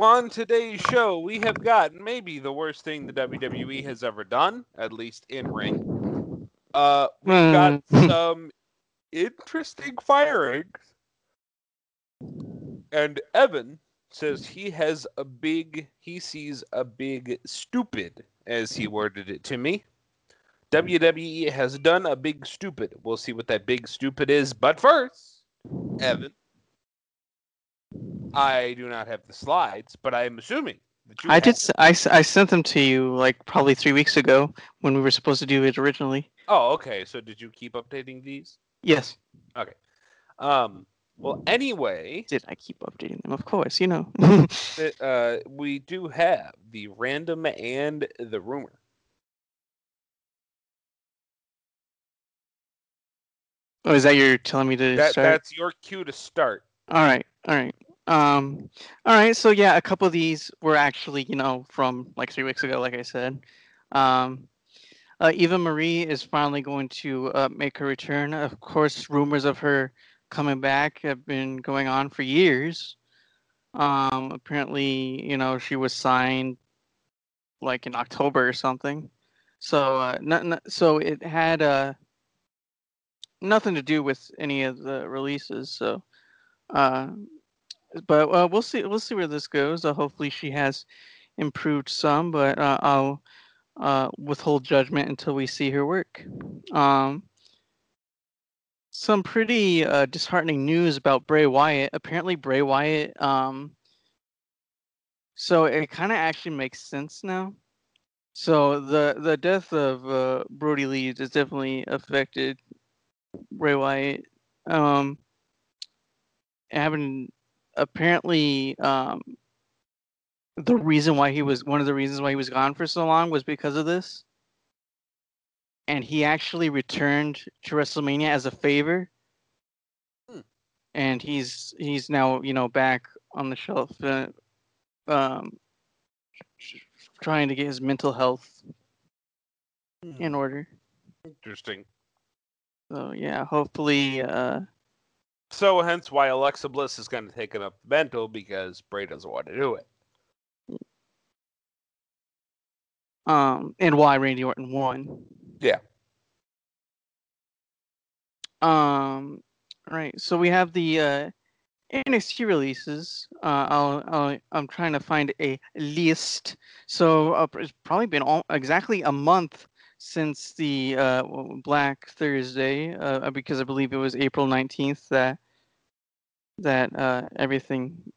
So on today's show, we have got maybe the worst thing the WWE has ever done, at least in ring. Uh, we've got some interesting firings, and Evan says he has a big, he sees a big stupid, as he worded it to me. WWE has done a big stupid. We'll see what that big stupid is. But first, Evan, I do not have the slides, but I am assuming that you I have- did. I, I sent them to you like probably three weeks ago when we were supposed to do it originally. Oh, okay. So did you keep updating these? Yes. Okay. Um. Well, anyway, Did I keep updating them? Of course. You know. uh, we do have the random and the rumor. oh, is that you're telling me to That start? that's your cue to start. All right, all right. Um, all right. So yeah, a couple of these were actually, you know, from like three weeks ago, like I said. Um, uh, Eva Marie is finally going to uh, make her return. Of course, rumors of her coming back have been going on for years. Um, apparently, you know, she was signed like in October or something. So, uh, not, not, so it had uh, nothing to do with any of the releases. So, uh, but uh, we'll see. We'll see where this goes. Uh, hopefully, she has improved some, but uh, I'll uh, withhold judgment until we see her work. Um, some pretty uh, disheartening news about Bray Wyatt. Apparently, Bray Wyatt. Um, so it kind of actually makes sense now. So the the death of uh, Brodie Lee has definitely affected Bray Wyatt. Um, having apparently um, the reason why he was one of the reasons why he was gone for so long was because of this. And he actually returned to WrestleMania as a favor. Hmm. And he's he's now you know back on the shelf, uh, um, trying to get his mental health in order. Interesting. So yeah, hopefully, uh, So hence why Alexa Bliss is going to take it up mental because Bray doesn't want to do it. um, and why Randy Orton won. Yeah. Um. Right. So we have the uh, NXT releases. Uh, I'll, I'll I'm trying to find a list. So uh, it's probably been all, exactly a month since the uh, Black Thursday, uh, because I believe it was April nineteenth that that uh, everything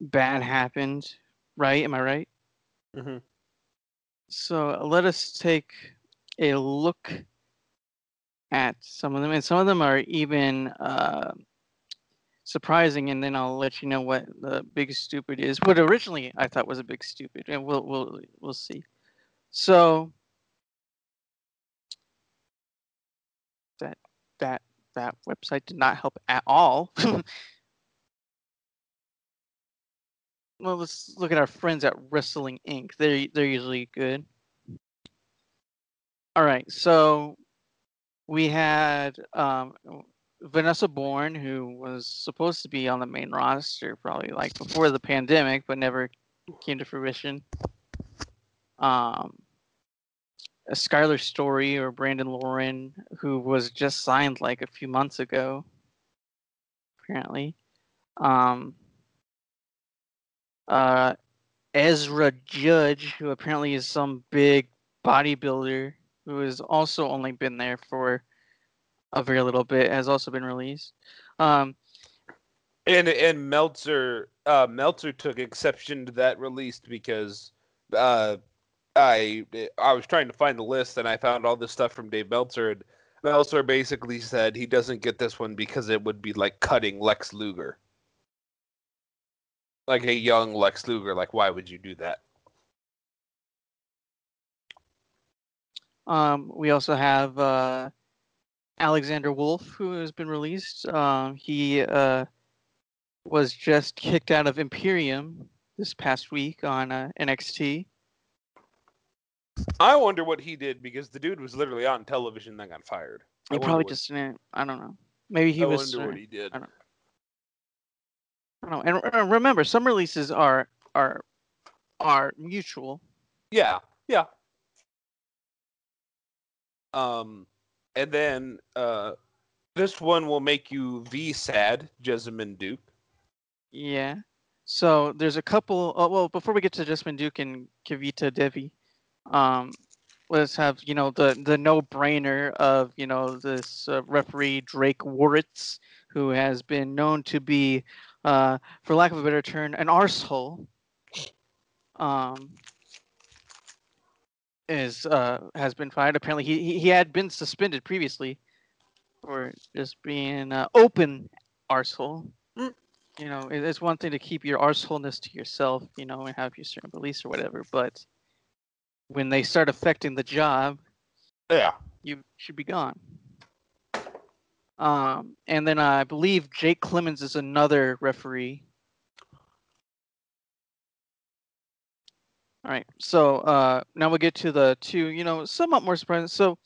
bad happened. Right? Am I right? Mm-hmm. So uh, let us take a look at some of them, and some of them are even uh, surprising. And then I'll let you know what the big stupid is. What originally I thought was a big stupid, and we'll we'll we'll see. So that that website did not help at all. well, let's look at our friends at Wrestling Inc. They're they're usually good. All right, so we had um, Vanessa Borne, who was supposed to be on the main roster probably like before the pandemic, but never came to fruition. Um, Skylar Story or Brandon Lauren, who was just signed like a few months ago, apparently. Um, uh, Ezra Judge, who apparently is some big bodybuilder who has also only been there for a very little bit, has also been released. Um, And and Meltzer uh, Meltzer took exception to that release because uh, I I was trying to find the list and I found all this stuff from Dave Meltzer and Meltzer basically said he doesn't get this one because it would be like cutting Lex Luger. Like a young Lex Luger, like why would you do that? Um, we also have uh, Alexander Wolfe, who has been released. Um, he uh, was just kicked out of Imperium this past week on uh, NXT. I wonder what he did because the dude was literally on television that got fired. I He probably what- just didn't. I don't know. Maybe he I was. wonder uh, what he did. I don't- I don't know. And uh, remember, some releases are are are mutual. Yeah, yeah. Um, and then uh, this one will make you V sad, Jessamyn Duke. Yeah. So there's a couple. Oh, well, before we get to Jasmine Duke and Kavita Devi, um, let's have you know the the no brainer of you know this uh, referee Drake Wuertz, who has been known to be, uh, for lack of a better term, an arsehole. Um, is uh has been fired. Apparently, he he, had been suspended previously for just being uh, open arsehole you know, it- it's one thing to keep your arseholeness to yourself, you know, and have your certain beliefs or whatever, but when they start affecting the job, Yeah. you should be gone. Um, and then I believe Jake Clemens is another referee. All right, so uh, now we'll get to the two, you know, somewhat more surprising. So,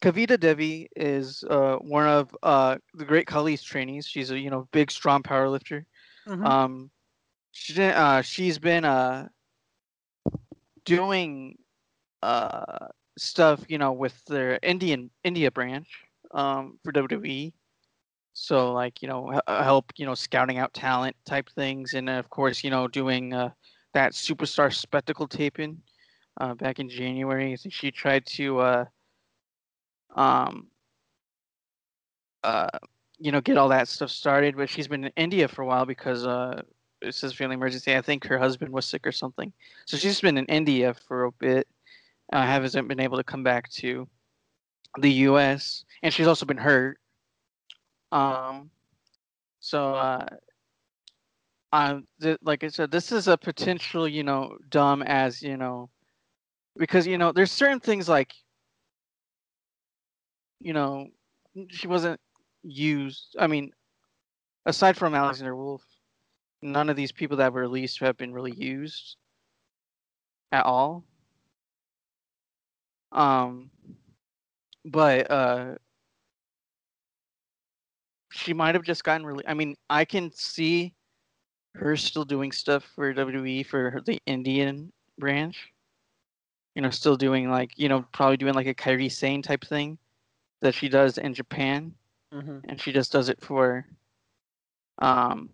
Kavita Devi is uh, one of uh, the Great Khali's trainees. She's a you know big, strong power lifter. Um, she did- uh, she's been uh doing uh stuff, you know, with their Indian India branch um for WWE. So like you know uh, help you know scouting out talent type things, and of course you know doing uh, that superstar spectacle taping uh, back in January. I think she tried to uh, um uh you know, get all that stuff started. But she's been in India for a while because uh, it says family emergency. I think her husband was sick or something. So she's been in India for a bit. Uh, hasn't been able to come back to the U.S. and she's also been hurt. Um, so uh, um, th- like I said, this is a potential, you know, dumb as you know, because you know, there's certain things like, you know, she wasn't used. I mean, aside from Alexander Wolfe, none of these people that were released have been really used at all. Um, but uh, she might have just gotten really. I mean, I can see her still doing stuff for WWE for the Indian branch. You know, still doing like you know probably doing like a Kairi Sane type thing that she does in Japan and she just does it for um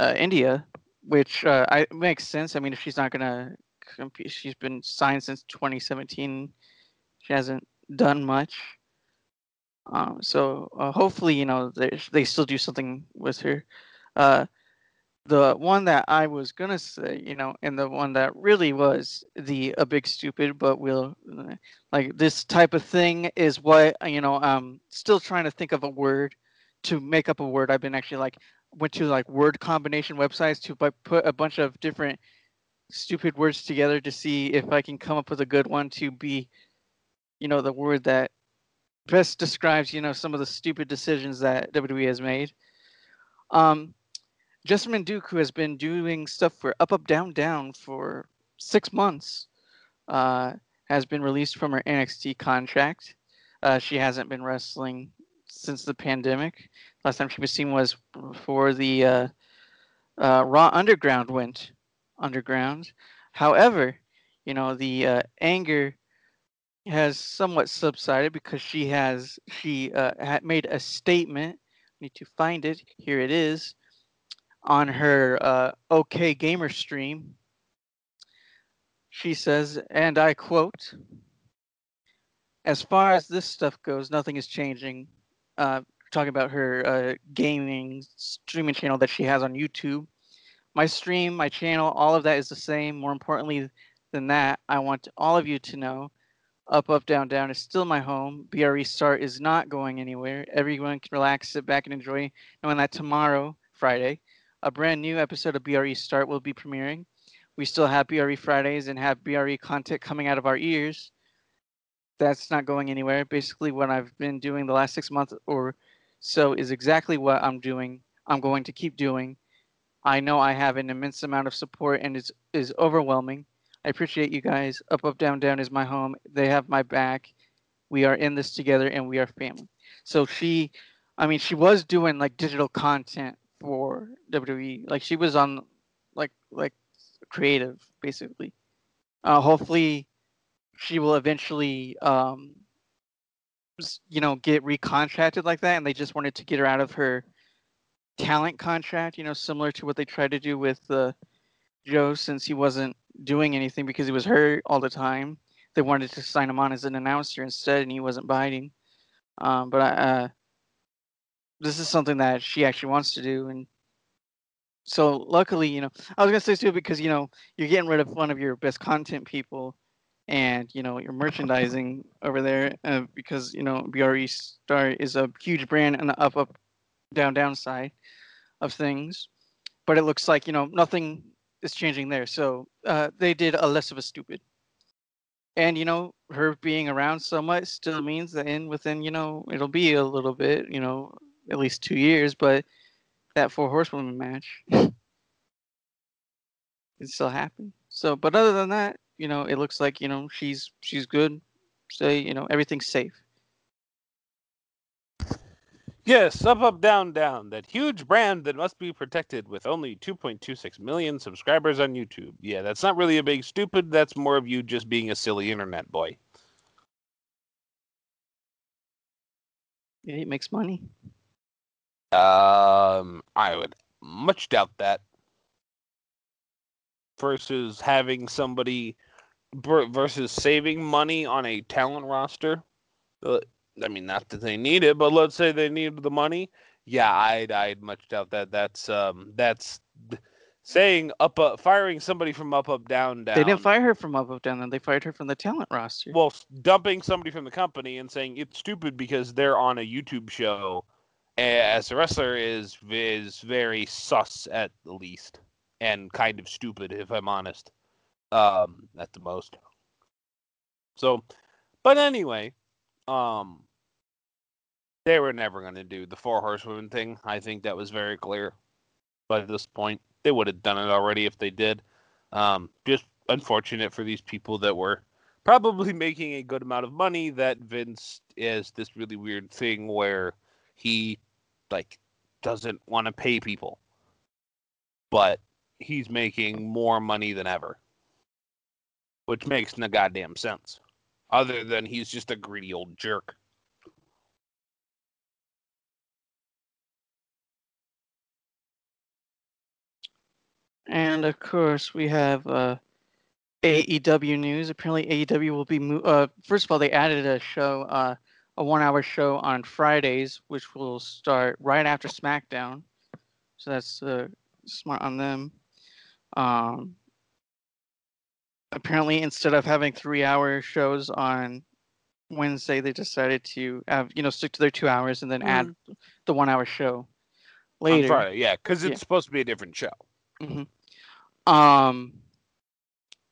uh, India, which uh, I makes sense. I mean, if she's not gonna she's been signed since 2017. She hasn't done much. Um, so uh, hopefully, you know, they they still do something with her. Uh, the one that I was gonna say, you know, and the one that really was the a big stupid, but we'll like this type of thing is what you know i'm still trying to think of a word to make up a word i've been actually like went to like word combination websites to put a bunch of different stupid words together to see if i can come up with a good one to be you know the word that best describes you know some of the stupid decisions that wwe has made um Jessamyn Duke who has been doing stuff for up up down down for six months uh has been released from her NXT contract. Uh, she hasn't been wrestling since the pandemic. Last time she was seen was before the uh, uh, Raw Underground went underground. However, you know the uh, anger has somewhat subsided because she has she uh, had made a statement. I need to find it. Here it is on her uh, OK Gamer stream she says, and I quote, as far as this stuff goes, nothing is changing. Uh, talking about her uh, gaming streaming channel that she has on YouTube. My stream, my channel, all of that is the same. More importantly than that, I want all of you to know Up, Up, Down, Down is still my home. BRE Start is not going anywhere. Everyone can relax, sit back, and enjoy knowing that tomorrow, Friday, a brand new episode of BRE Start will be premiering we still have BRE Fridays and have BRE content coming out of our ears. That's not going anywhere. Basically, what I've been doing the last six months or so is exactly what I'm doing. I'm going to keep doing. I know I have an immense amount of support and it's is overwhelming. I appreciate you guys. Up Up Down Down is my home. They have my back. We are in this together and we are family. So she I mean she was doing like digital content for WWE. Like she was on like like creative basically. Uh hopefully she will eventually um you know get recontracted like that and they just wanted to get her out of her talent contract, you know, similar to what they tried to do with uh, Joe since he wasn't doing anything because he was hurt all the time. They wanted to sign him on as an announcer instead, and he wasn't biting. Um, but I, uh, this is something that she actually wants to do, and so luckily, you know, I was gonna say too because you know you're getting rid of one of your best content people, and you know your merchandising over there uh, because you know BRE Star is a huge brand and up up down down side of things, but it looks like you know nothing is changing there. So uh, they did a less of a stupid, and you know her being around so much still means that in within you know it'll be a little bit you know at least two years, but that four horsewoman match can still happen. So, but other than that, you know, it looks like you know she's she's good. Say you know everything's safe. Yes, up, up, down, down. That huge brand that must be protected with only 2.26 million subscribers on YouTube. Yeah, that's not really a big stupid. That's more of you just being a silly internet boy. Yeah, it makes money. Um, I would much doubt that. Versus having somebody, versus saving money on a talent roster. Uh, I mean, not that they need it, but let's say they need the money. Yeah, I'd I'd much doubt that. That's um that's saying up up firing somebody from up up down down. They didn't fire her from up up down. Then they fired her from the talent roster. Well, dumping somebody from the company and saying it's stupid because they're on a YouTube show as a wrestler is is very sus at the least and kind of stupid if I'm honest. Um, at the most. So, but anyway, um, they were never going to do the four horsewomen thing. I think that was very clear. by this point, they would have done it already if they did. Um, just unfortunate for these people that were probably making a good amount of money that Vince is this really weird thing where he like doesn't want to pay people. But he's making more money than ever. Which makes no goddamn sense. Other than he's just a greedy old jerk. And of course, we have uh, AEW news. Apparently, AEW will be. Mo- uh, first of all, they added a show, uh, a one-hour show on Fridays, which will start right after SmackDown. So that's uh, smart on them. Um, apparently, instead of having three-hour shows on Wednesday, they decided to have you know stick to their two hours and then add the one-hour show On later. Friday, yeah, because it's Yeah. supposed to be a different show. Um,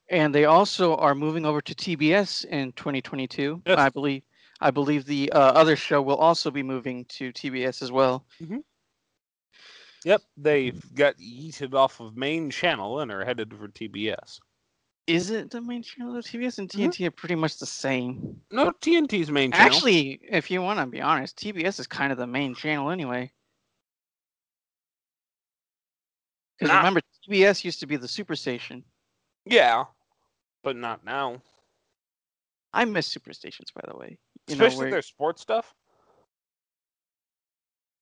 and they also are moving over to TBS in 2022. Yes. I believe. I believe the uh, other show will also be moving to TBS as well. Yep, they've got yeeted off of main channel and are headed for TBS. Is it the main channel of TBS and. TNT are pretty much the same? No, TNT's main channel. Actually, if you want to be honest, TBS is kind of the main channel anyway. Because remember, TBS used to be the Superstation. yeah, but not now. I miss Superstations, by the way. You know, Especially where- their sports stuff.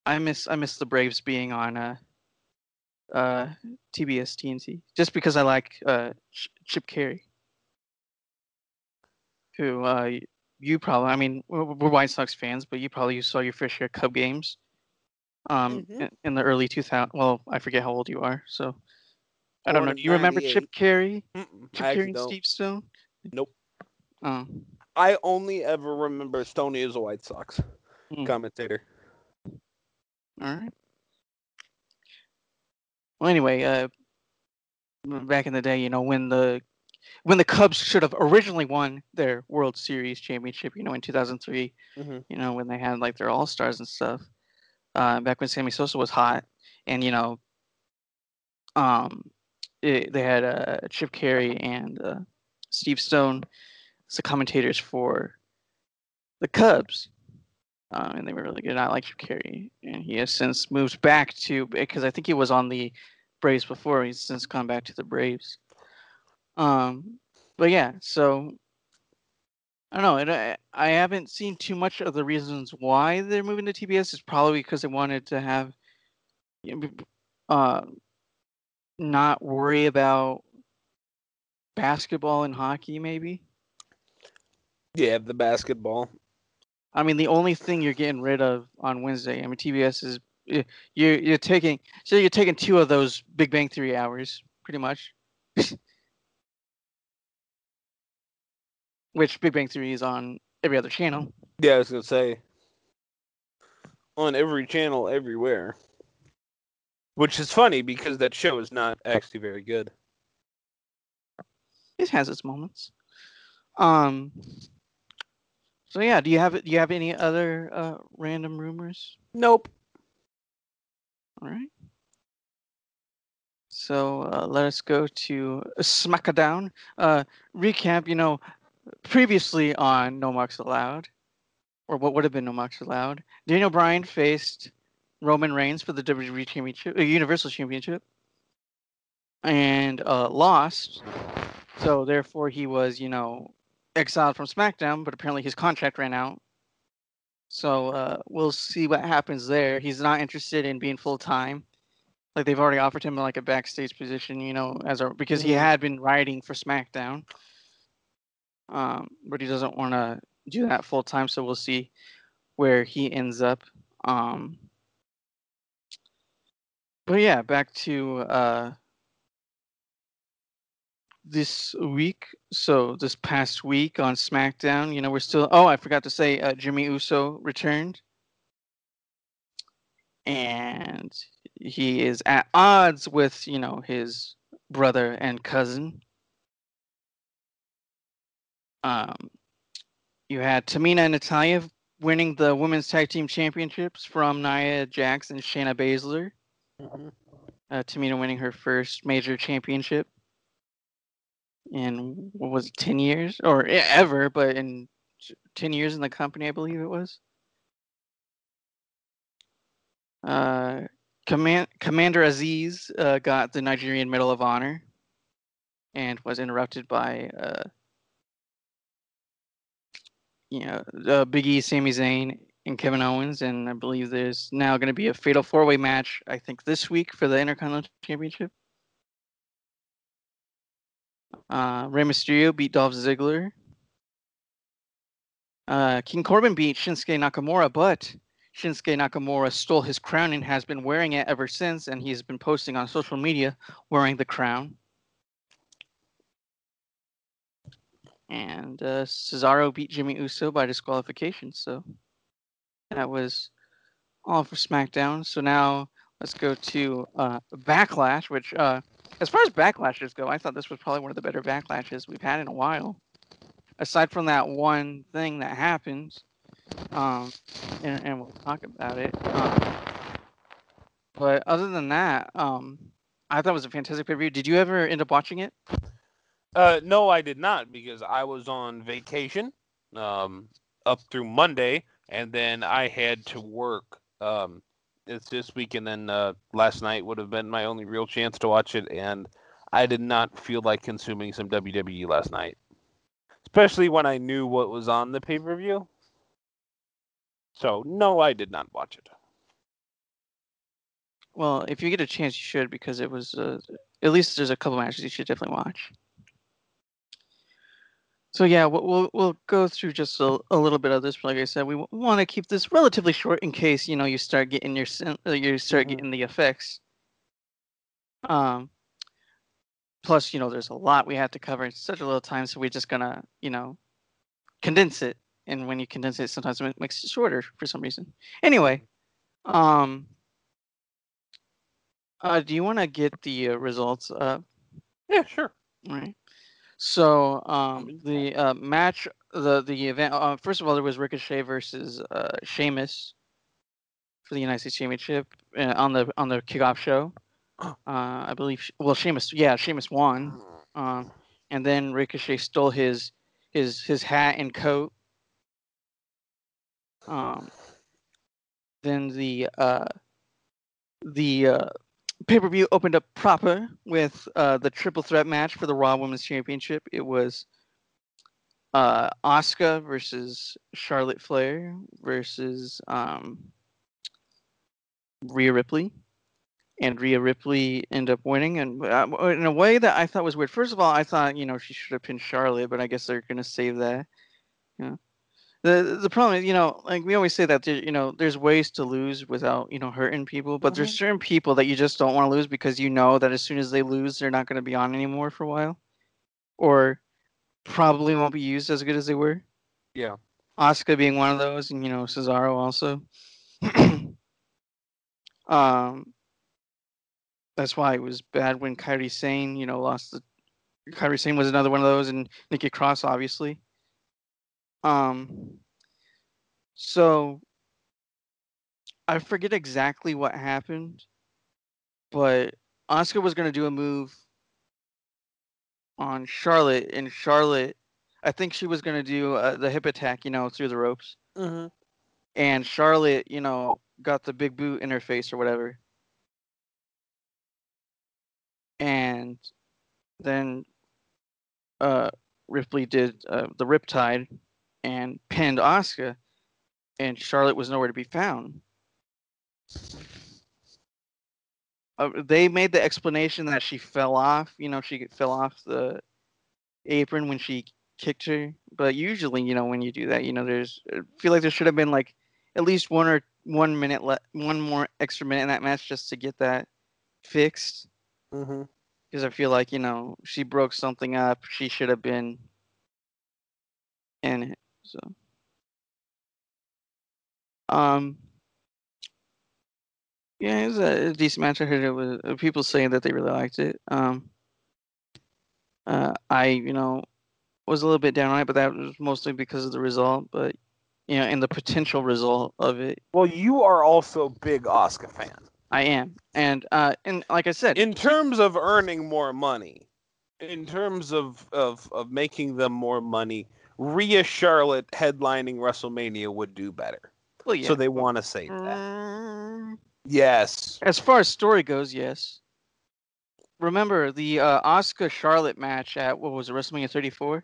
I miss I miss the Braves being on uh uh TBS TNT just because I like uh Ch- Chip Caray, who uh you probably I mean we're, we're White Sox fans, but you probably saw your fair share of Cub games, um Mhm. in, the early 2000. Well, I forget how old you are, so I don't know. Do you remember Chip Caray? Mm-mm, Chip Caray and. Steve Stone? Nope. Oh, I only ever remember Stoney as a White Sox Hmm. commentator. all right. Well, anyway, uh, back in the day, you know, when the when the Cubs should have originally won their World Series championship, you know, in 2003, Mhm. you know, when they had like their All Stars and stuff, uh, back when Sammy Sosa was hot, and you know, um, it, they had uh, Chip Caray and uh, Steve Stone as the commentators for the Cubs. Um, and they were really good. I like Chip Caray, and he has since moved back to because I think he was on the Braves before. He's since gone back to the Braves. Um, but yeah, so I don't know. And I, I haven't seen too much of the reasons why they're moving to TBS. It's probably because they wanted to have, uh, not worry about basketball and hockey, maybe. Yeah, the basketball. I mean, the only thing you're getting rid of on Wednesday. I mean, TBS is you're you're taking so you're taking two of those Big Bang Theory hours, pretty much. Which Big Bang Theory is on every other channel. Yeah, I was gonna say on every channel everywhere. Which is funny because that show is not actually very good. It has its moments. Um. So yeah, do you have do you have any other uh, random rumors? Nope. All right. So uh, let us go to SmackDown. Uh, recap. You know, previously on No Marks Allowed, or what would have been No Marks Allowed, Daniel Bryan faced Roman Reigns for the WWE Championship, uh, Universal Championship, and uh, lost. So therefore, he was, you know, exiled from SmackDown. But apparently, his contract ran out. So uh, we'll see what happens there. He's not interested in being full time. Like they've already offered him like a backstage position, you know, as a because he Mhm. had been writing for SmackDown. Um, but he doesn't want to do that full time. So we'll see where he ends up. Um, but yeah, back to uh, this week. So this past week on SmackDown, you know, we're still. Oh, I forgot to say, uh, Jimmy Uso returned, and he is at odds with you know his brother and cousin. Um, you had Tamina and Natalya winning the women's tag team championships from Nia Jax and Shayna Baszler. Uh, Tamina winning her first major championship in what was it, ten years or ever, but in ten years in the company, I believe it was. Uh, Command- Commander Azeez uh, got the Nigerian Medal of Honor and was interrupted by, uh, you know, uh, Big E, Sami Zayn, and Kevin Owens. And I believe there's now going to be a fatal four way match, I think, this week for the Intercontinental Championship. Uh, Rey Mysterio beat Dolph Ziggler. Uh, King Corbin beat Shinsuke Nakamura, but Shinsuke Nakamura stole his crown and has been wearing it ever since, and he's been posting on social media wearing the crown. And uh, Cesaro beat Jimmy Uso by disqualification, so that was all for SmackDown. So now let's go to uh, Backlash, which, uh, as far as backlashes go, I thought this was probably one of the better backlashes we've had in a while. Aside from that one thing that happened, um, and, and we'll talk about it. Um, but other than that, um, I thought it was a fantastic pay per view. Did you ever end up watching it? Uh, no, I did not because I was on vacation um, up through Monday, and then I had to work. Um, it's this week, and then uh, last night would have been my only real chance to watch it, and I did not feel like consuming some WWE last night, especially when I knew what was on the pay per view. So no, I did not watch it. Well, if you get a chance, you should because it was uh, at least there's a couple matches you should definitely watch. So yeah, we'll we'll, we'll go through just a, a little bit of this. But like I said, we w- want to keep this relatively short in case you know you start getting your uh, you start Mhm. getting the effects. Um. Plus, you know, there's a lot we have to cover in such a little time, so we're just gonna you know condense it. And when you condense it, sometimes it makes it shorter for some reason. Anyway, um. Uh, do you want to get the uh, results up? Yeah, sure. Right. So um, the uh, match, the the event. Uh, first of all, there was Ricochet versus uh, Sheamus for the United States Championship uh, on the on the kickoff show. Uh, I believe. Well, Sheamus. Yeah, Sheamus won. Um, and then Ricochet stole his his his hat and coat. Um, then the uh, the uh, pay per view opened up proper with uh, the triple threat match for the Raw Women's Championship. It was uh, Asuka versus Charlotte Flair versus um, Rhea Ripley. And Rhea Ripley ended up winning, and uh, in a way that I thought was weird. First of all, I thought you know she should have pinned Charlotte, but I guess they're gonna save that. Know, the the problem is you know like we always say that there, you know there's ways to lose without you know hurting people, but there's Mhm. certain people that you just don't want to lose because you know that as soon as they lose, they're not gonna be on anymore for a while, or probably won't be used as good as they were. Yeah. Asuka being one of those, and you know Cesaro also. um, that's why it was bad when Kairi Sane, you know, lost the. Kairi Sane was another one of those, and Nikki Cross, obviously. Um. So. I forget exactly what happened, but Asuka was gonna do a move on Charlotte, and Charlotte, I think she was gonna do uh, the hip attack, you know, through the ropes Mm-hmm. and Charlotte, you know, got the big boot in her face or whatever. And then uh Ripley did uh, the Riptide and pinned Asuka, and Charlotte was nowhere to be found. Uh, they made the explanation that she fell off. You know, she fell off the apron when she kicked her. But usually, you know, when you do that, you know, there's I feel like there should have been like at least one or one minute le- one more extra minute in that match just to get that fixed. Mm-hmm. Because I feel like you know she broke something up. She should have been in it. So, um, yeah, it was a decent match. I heard it was uh, people saying that they really liked it. Um, uh, I you know was a little bit down on it, but that was mostly because of the result. But you know, and the potential result of it, Well, you are also big Asuka fan. I am. And uh, and like I said, In terms of earning more money, in terms of of of making them more money, Rhea Charlotte headlining WrestleMania would do better. well, yeah. So they want to say that. Mm, Yes. As far as story goes, yes. Remember the uh, Asuka Charlotte match at what was it, WrestleMania 34?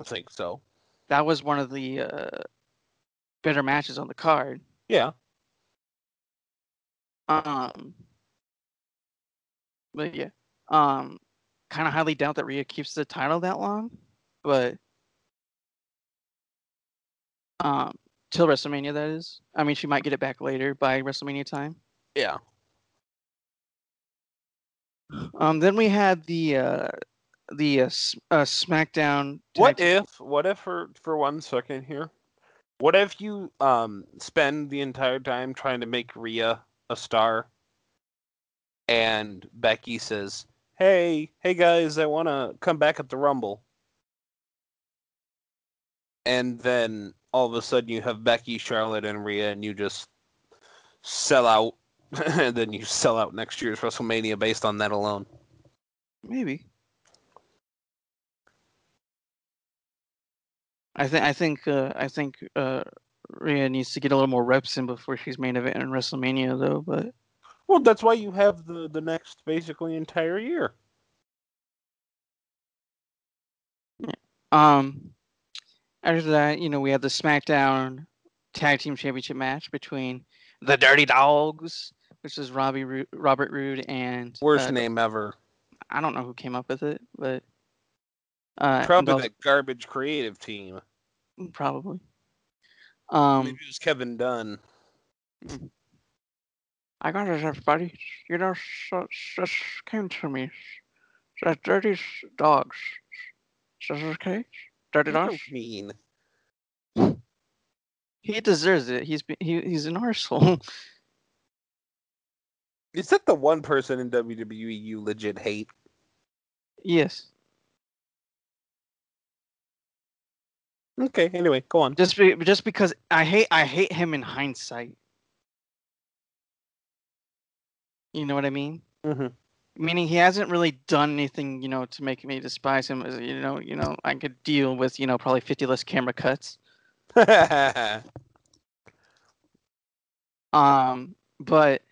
I think so. That was one of the uh, better matches on the card. Yeah. Um, but yeah, um, kind of highly doubt that Rhea keeps the title that long, but um, till WrestleMania that is. I mean, she might get it back later by WrestleMania time. Yeah. Um, then we had the uh, the uh, uh, SmackDown. What if what if for for one second here? What if you um spend the entire time trying to make Rhea a star and Becky says, "Hey, hey guys, I want to come back at the Rumble." And then all of a sudden you have Becky, Charlotte and Rhea and you just sell out and then you sell out next year's WrestleMania based on that alone. Maybe. I think I think uh, I think uh, Rhea needs to get a little more reps in before she's main event in WrestleMania, though. But Well, that's why you have the the next basically entire year. um, after that, you know, we had the SmackDown Tag Team Championship match between the Dirty Dogs, which is Robbie Ru- Robert Roode and Worst uh, name ever. I don't know who came up with it, but uh, Probably Dolph- that garbage creative team. probably. Um, Maybe it was Kevin Dunn. I got it, everybody. You know, so, just came to me. Says dirty s- dogs. Says okay. Dirty You're dogs. mean. He deserves it. He's be- he, he's an arsehole. Is that the one person in WWE you legit hate? yes. Okay, anyway, go on. Just be, just because I hate I hate him in hindsight. You know what I mean? Mm-hmm. Meaning he hasn't really done anything, you know, to make me despise him. As you know, you know, I could deal with, you know, probably fifty less camera cuts. Um, but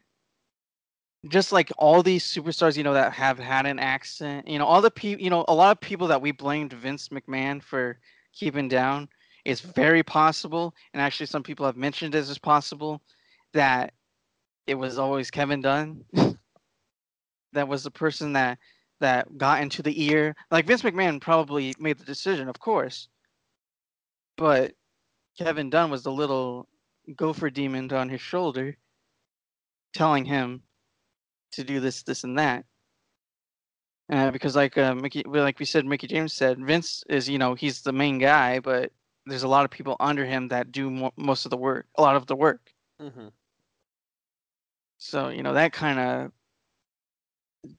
just like all these superstars, you know, that have had an accident, you know, all the people, you know, a lot of people that we blamed Vince McMahon for keeping down, it's very possible, and actually some people have mentioned it as possible that it was always Kevin Dunn that was the person that that got into the ear. Like Vince McMahon probably made the decision, of course, but Kevin Dunn was the little gopher demon on his shoulder, telling him to do this, this, and that. Uh, because like uh, Mickie, like we said, Mickie James said, Vince is you know he's the main guy, but there's a lot of people under him that do mo- most of the work, a lot of the work. mm-hmm. So you know that kind of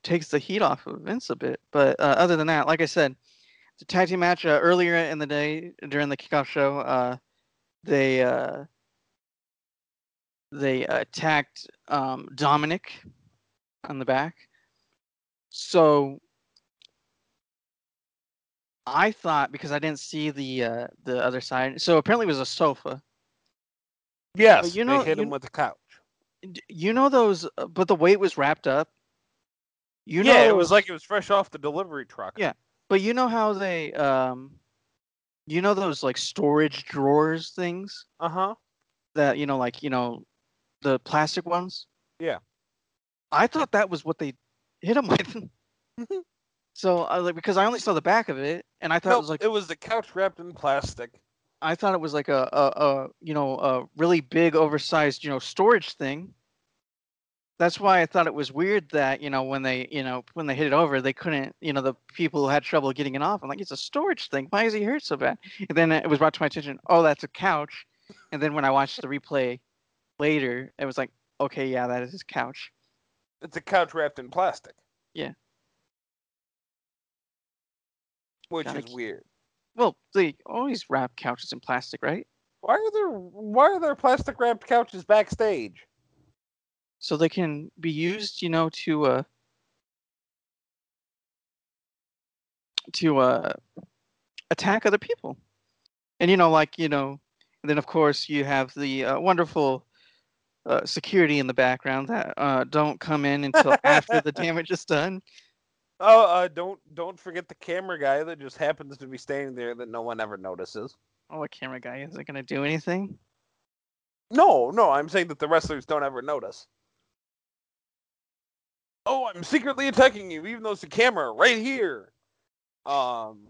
takes the heat off of Vince a bit. But uh, other than that, like I said, the tag team match uh, earlier in the day during the kickoff show, uh, they uh, they attacked um, Dominic on the back. So I thought because I didn't see the uh, the other side. So apparently it was a sofa. Yes, you know- they hit you- him with the couch. You know those, uh, but the weight was wrapped up. You know, yeah, it was like it was fresh off the delivery truck. Yeah. But you know how they, um, you know those like storage drawers things Uh huh. that you know, like you know, the plastic ones. Yeah. I thought that was what they hit him with. so I like because I only saw the back of it, and I thought No, it was like it was the couch wrapped in plastic. I thought it was like a, a, a you know a really big oversized you know storage thing. That's why I thought it was weird that you know when they you know when they hit it over they couldn't you know the people who had trouble getting it off. I'm like it's a storage thing. Why is he hurt so bad? And then it was brought to my attention. Oh, that's a couch. And then when I watched the replay later, it was like okay, yeah, that is his couch. It's a couch wrapped in plastic. Yeah. Which Gotta is keep- weird. Well, they always wrap couches in plastic, right? Why are there why are there plastic wrapped couches backstage? So they can be used, you know, to uh to uh attack other people. And you know, like, you know, and then of course you have the uh, wonderful uh, security in the background that uh, don't come in until after the damage is done. Oh, uh, don't don't forget the camera guy that just happens to be standing there that no one ever notices. Oh, a camera guy isn't gonna do anything. No, no, I'm saying that the wrestlers don't ever notice. Oh, I'm secretly attacking you, even though it's a camera right here. Um.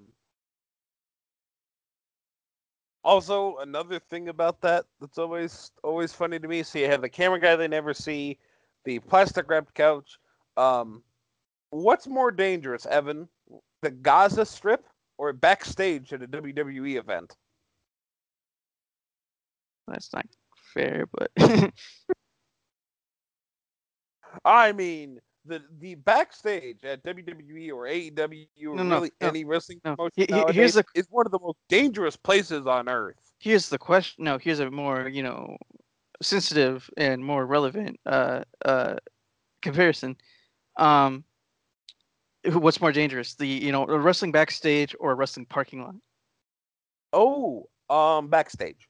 Also, another thing about that that's always always funny to me. So you have the camera guy they never see, the plastic wrapped couch. Um, what's more dangerous, Evan? The Gaza Strip or backstage at a WWE event? That's not fair, but I mean, the the backstage at WWE or AEW or No, really no, any wrestling no. promotion He- he- nowadays the- is one of the most dangerous places on earth. here's the question. No, here's a more you know sensitive and more relevant uh, uh, comparison. Um, what's more dangerous, the you know a wrestling backstage or a wrestling parking lot? Oh, um, backstage.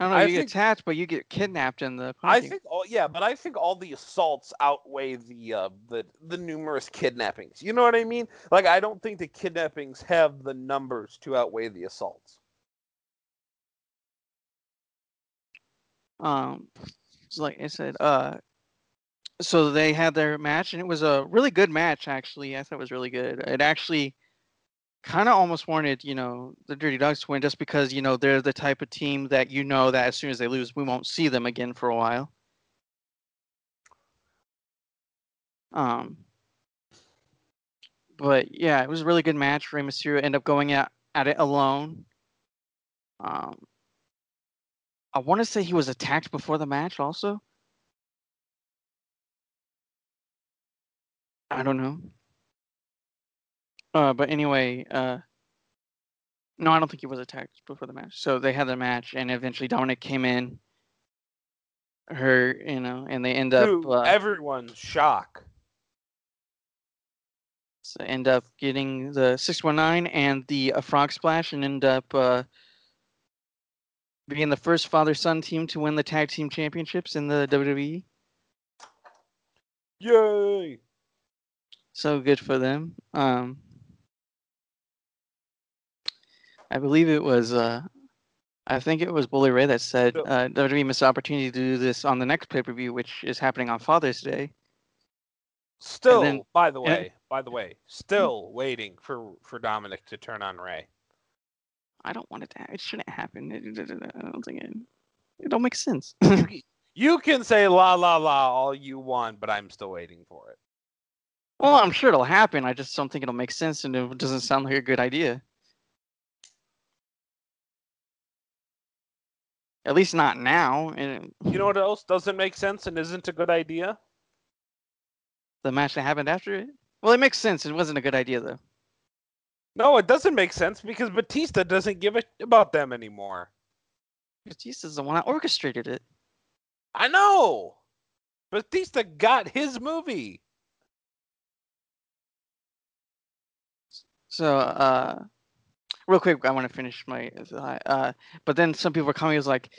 I don't know. I you think- get attacked, but you get kidnapped in the. I think all yeah, but I think all the assaults outweigh the uh, the the numerous kidnappings. You know what I mean? Like I don't think the kidnappings have the numbers to outweigh the assaults. um, like I said, uh, so they had their match, and it was a really good match. Actually, I thought it was really good. It actually kind of almost wanted, you know, the Dirty Dawgs to win, just because you know they're the type of team that you know that as soon as they lose, we won't see them again for a while. Um, but yeah, it was a really good match. Rey Mysterio ended up going at, at it alone. Um, I want to say he was attacked before the match also. I don't know. Uh, but anyway, uh, No, I don't think he was attacked before the match. So they had the match, and eventually Dominic came in, hurt, you know, and they end up uh, everyone's shock. so end up getting the six one nine and the uh, frog splash, and end up uh, being the first father son team to win the tag team championships in the WWE. Yay! So good for them. Um, I believe it was. Uh, I think it was Bully Ray that said uh, WWE missed the opportunity to do this on the next pay per view, which is happening on Father's Day. Still, then- by the and- way, by the way, still waiting for for Dominic to turn on Rey. I don't want it to. Ha- it shouldn't happen. I don't think it. It don't make sense. You can say la la la all you want, but I'm still waiting for it. well, I'm sure it'll happen. I just don't think it'll make sense, and it doesn't sound like a good idea. At least not now. And You know what else doesn't make sense and isn't a good idea? the match that happened after it. Well, it makes sense. It wasn't a good idea though. No, it doesn't make sense because Batista doesn't give a shit about them anymore. Batista's the one that orchestrated it. I know. Batista got his movie. So, uh, real quick, I want to finish my. Uh, but then some people were coming. Was like,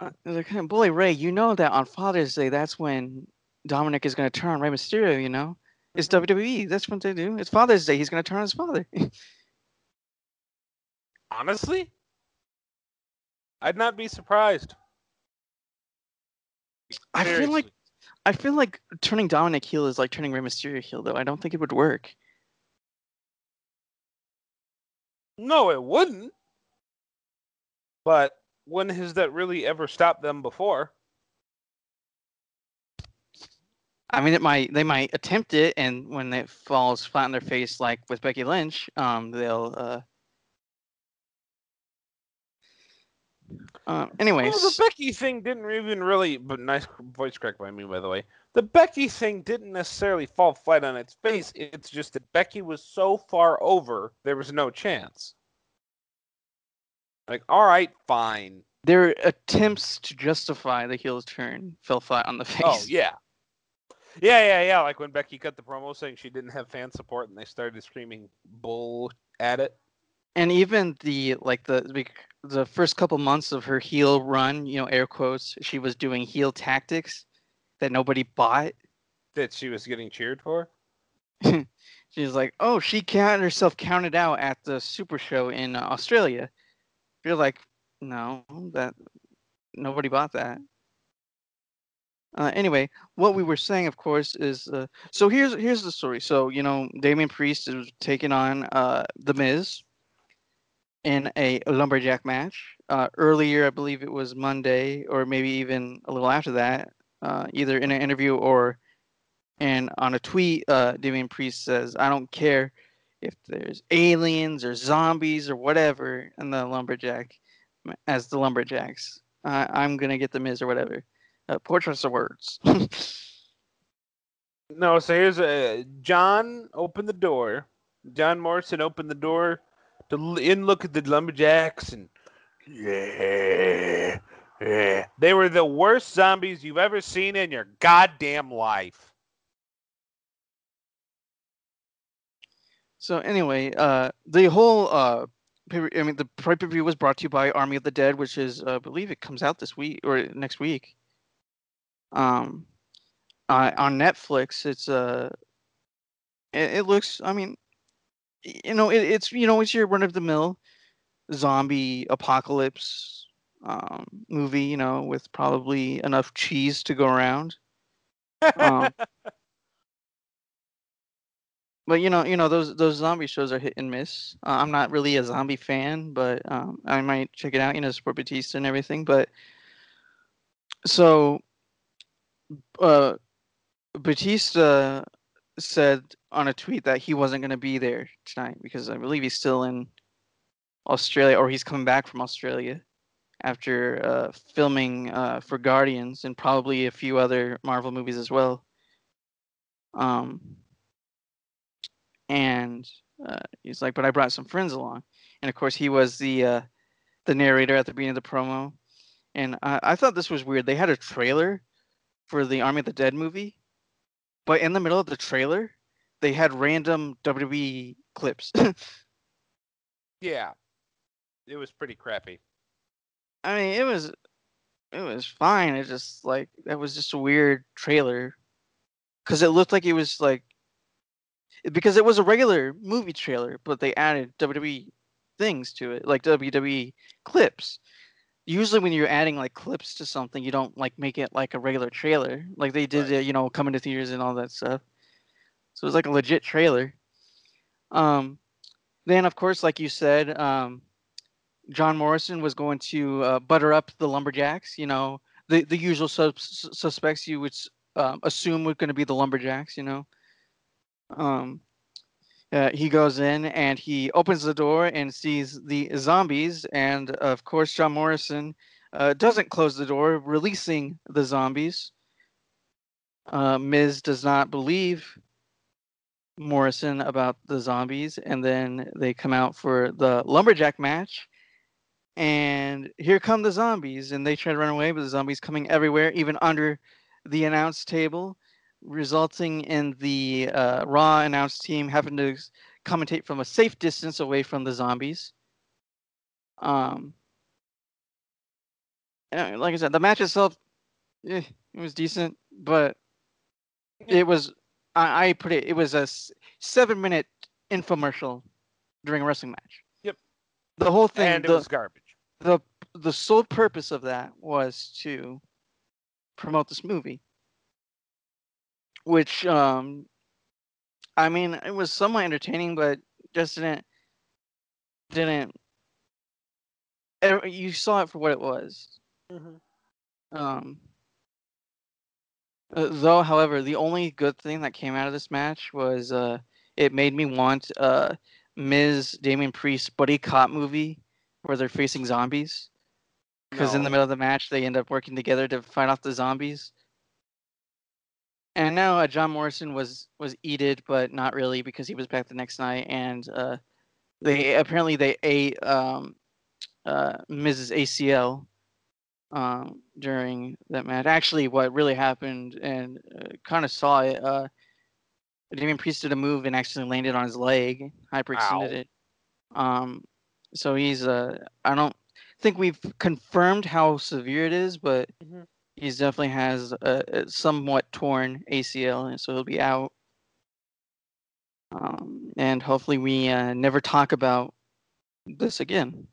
uh, they're like, "Hey, Bully Ray, you know that on Father's Day, that's when Dominic is going to turn on Rey Mysterio. You know, it's WWE. That's what they do. It's Father's Day. He's going to turn on his father. Honestly, I'd not be surprised. I feel like I feel like turning Dominic heel is like turning Rey Mysterio heel, though. I don't think it would work. no, it wouldn't. But when has that really ever stopped them before? I mean, it might they might attempt it, and when it falls flat on their face, like with Becky Lynch, um, they'll. Uh... Um, anyways, Well, the Becky thing didn't even really, but nice voice crack by me, by the way. The Becky thing didn't necessarily fall flat on its face. It's just that Becky was so far over, there was no chance. Like, all right, fine. their attempts to justify the heel's turn fell flat on the face. Oh yeah, yeah, yeah, yeah. Like when Becky cut the promo saying she didn't have fan support, and they started screaming "bull" at it. And even the like the the first couple months of her heel run, you know, air quotes, she was doing heel tactics that nobody bought. That she was getting cheered for. She's like, "Oh, she got herself counted out at the Super Show in Australia." You're like, "No, that nobody bought that." Uh, anyway, what we were saying, of course, is uh, so here's here's the story. So you know, Damian Priest is taking on uh, the Miz in a lumberjack match. Uh, earlier, I believe it was Monday, or maybe even a little after that, uh, either in an interview or and on a tweet, Damian Priest says, "I don't care if there's aliens or zombies or whatever in the lumberjack, as the lumberjacks, I'm gonna get the Miz or whatever." Uh, poor choice of words. No, so here's a John opened the door. John Morrison opened the door to in look at the lumberjacks and yeah, yeah. They were the worst zombies you've ever seen in your goddamn life. so anyway, uh, the whole uh, I mean, the pay per view was brought to you by Army of the Dead, which is, uh, I believe, it comes out this week or next week. Um, uh, on Netflix, it's uh, it, it looks. I mean, you know, it, it's you know, it's your run of the mill zombie apocalypse um, movie. You know, with probably enough cheese to go around. Um, but you know, you know those those zombie shows are hit and miss. Uh, I'm not really a zombie fan, but um, I might check it out. You know, support Batista and everything. But so, uh, Batista said on a tweet that he wasn't going to be there tonight because I believe he's still in Australia or he's coming back from Australia after uh, filming uh, for Guardians and probably a few other Marvel movies as well. Um, and uh, he's like, but I brought some friends along, and of course he was the uh, the narrator at the beginning of the promo, and I, I thought this was weird. They had a trailer for the Army of the Dead movie, but in the middle of the trailer, they had random WWE clips. Yeah, it was pretty crappy. I mean, it was it was fine. It just like that was just a weird trailer because it looked like it was like because it was a regular movie trailer, but they added WWE things to it, like WWE clips. Usually, when you're adding like clips to something, you don't like make it like a regular trailer, like they did, Right. uh, you know, coming to theaters and all that stuff. So it was like a legit trailer. Um, then of course, like you said, um, John Morrison was going to uh, butter up the lumberjacks. You know, the the usual sus- suspects you would um, assume were going to be the lumberjacks. You know, um, uh, he goes in and he opens the door and sees the zombies, and of course, John Morrison uh, doesn't close the door, releasing the zombies. Uh, Miz does not believe Morrison about the zombies, and then they come out for the lumberjack match. And here come the zombies, and they try to run away, but the zombies coming everywhere, even under the announce table, resulting in the uh, Raw announce team having to commentate from a safe distance away from the zombies. Um, like I said, the match itself, eh, it was decent, but it was I, I put it it was a seven minute infomercial during a wrestling match. Yep. The whole thing, and it the, was garbage. the the sole purpose of that was to promote this movie, which um, I mean, it was somewhat entertaining, but just didn't didn't. You saw it for what it was. Um, uh, though, however, the only good thing that came out of this match was uh, it made me want uh, Miz Damian Priest buddy cop movie where they're facing zombies. Because in the middle of the match, they end up working together to fight off the zombies. And now uh, John Morrison was was eated, but not really because he was back the next night, and uh, they apparently they ate um, uh, Miz's ACL um, during that match. Actually, what really happened, and uh, kind of saw it. Uh, Damian Priest did a move and actually landed on his leg, hyperextended Ow. it. Um, so he's uh, I don't think we've confirmed how severe it is, but Mhm. He's definitely has a, a somewhat torn ACL, and so he'll be out. Um, and hopefully, we uh, never talk about this again.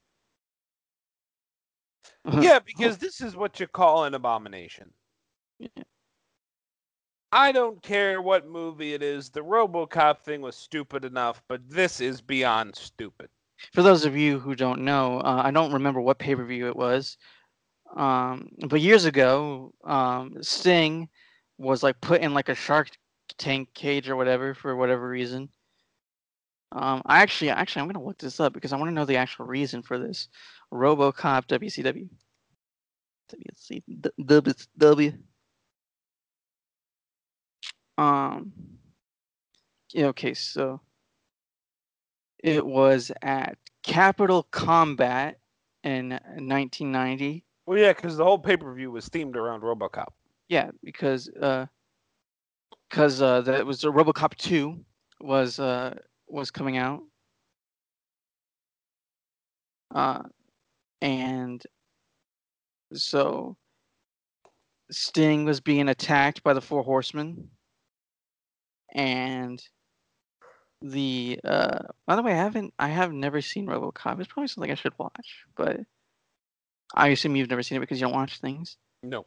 Yeah, because this is what you call an abomination. Yeah. I don't care what movie it is. The RoboCop thing was stupid enough, but this is beyond stupid. for those of you who don't know, uh, I don't remember what pay per view it was, um, but years ago, um, Sting was like put in like a Shark Tank cage or whatever for whatever reason. Um, I actually, actually, I'm gonna look this up because I want to know the actual reason for this. RoboCop WCW. WCW. Um. yeah, Okay, so it was at Capital Combat in 1990. Well, yeah, because the whole pay per view was themed around RoboCop. Yeah, because uh, because uh, that was the RoboCop 2 was uh was coming out. Uh, and so Sting was being attacked by the Four Horsemen, and the uh. By the way, I haven't I have never seen RoboCop. It's probably something I should watch, but I assume you've never seen it because you don't watch things. No.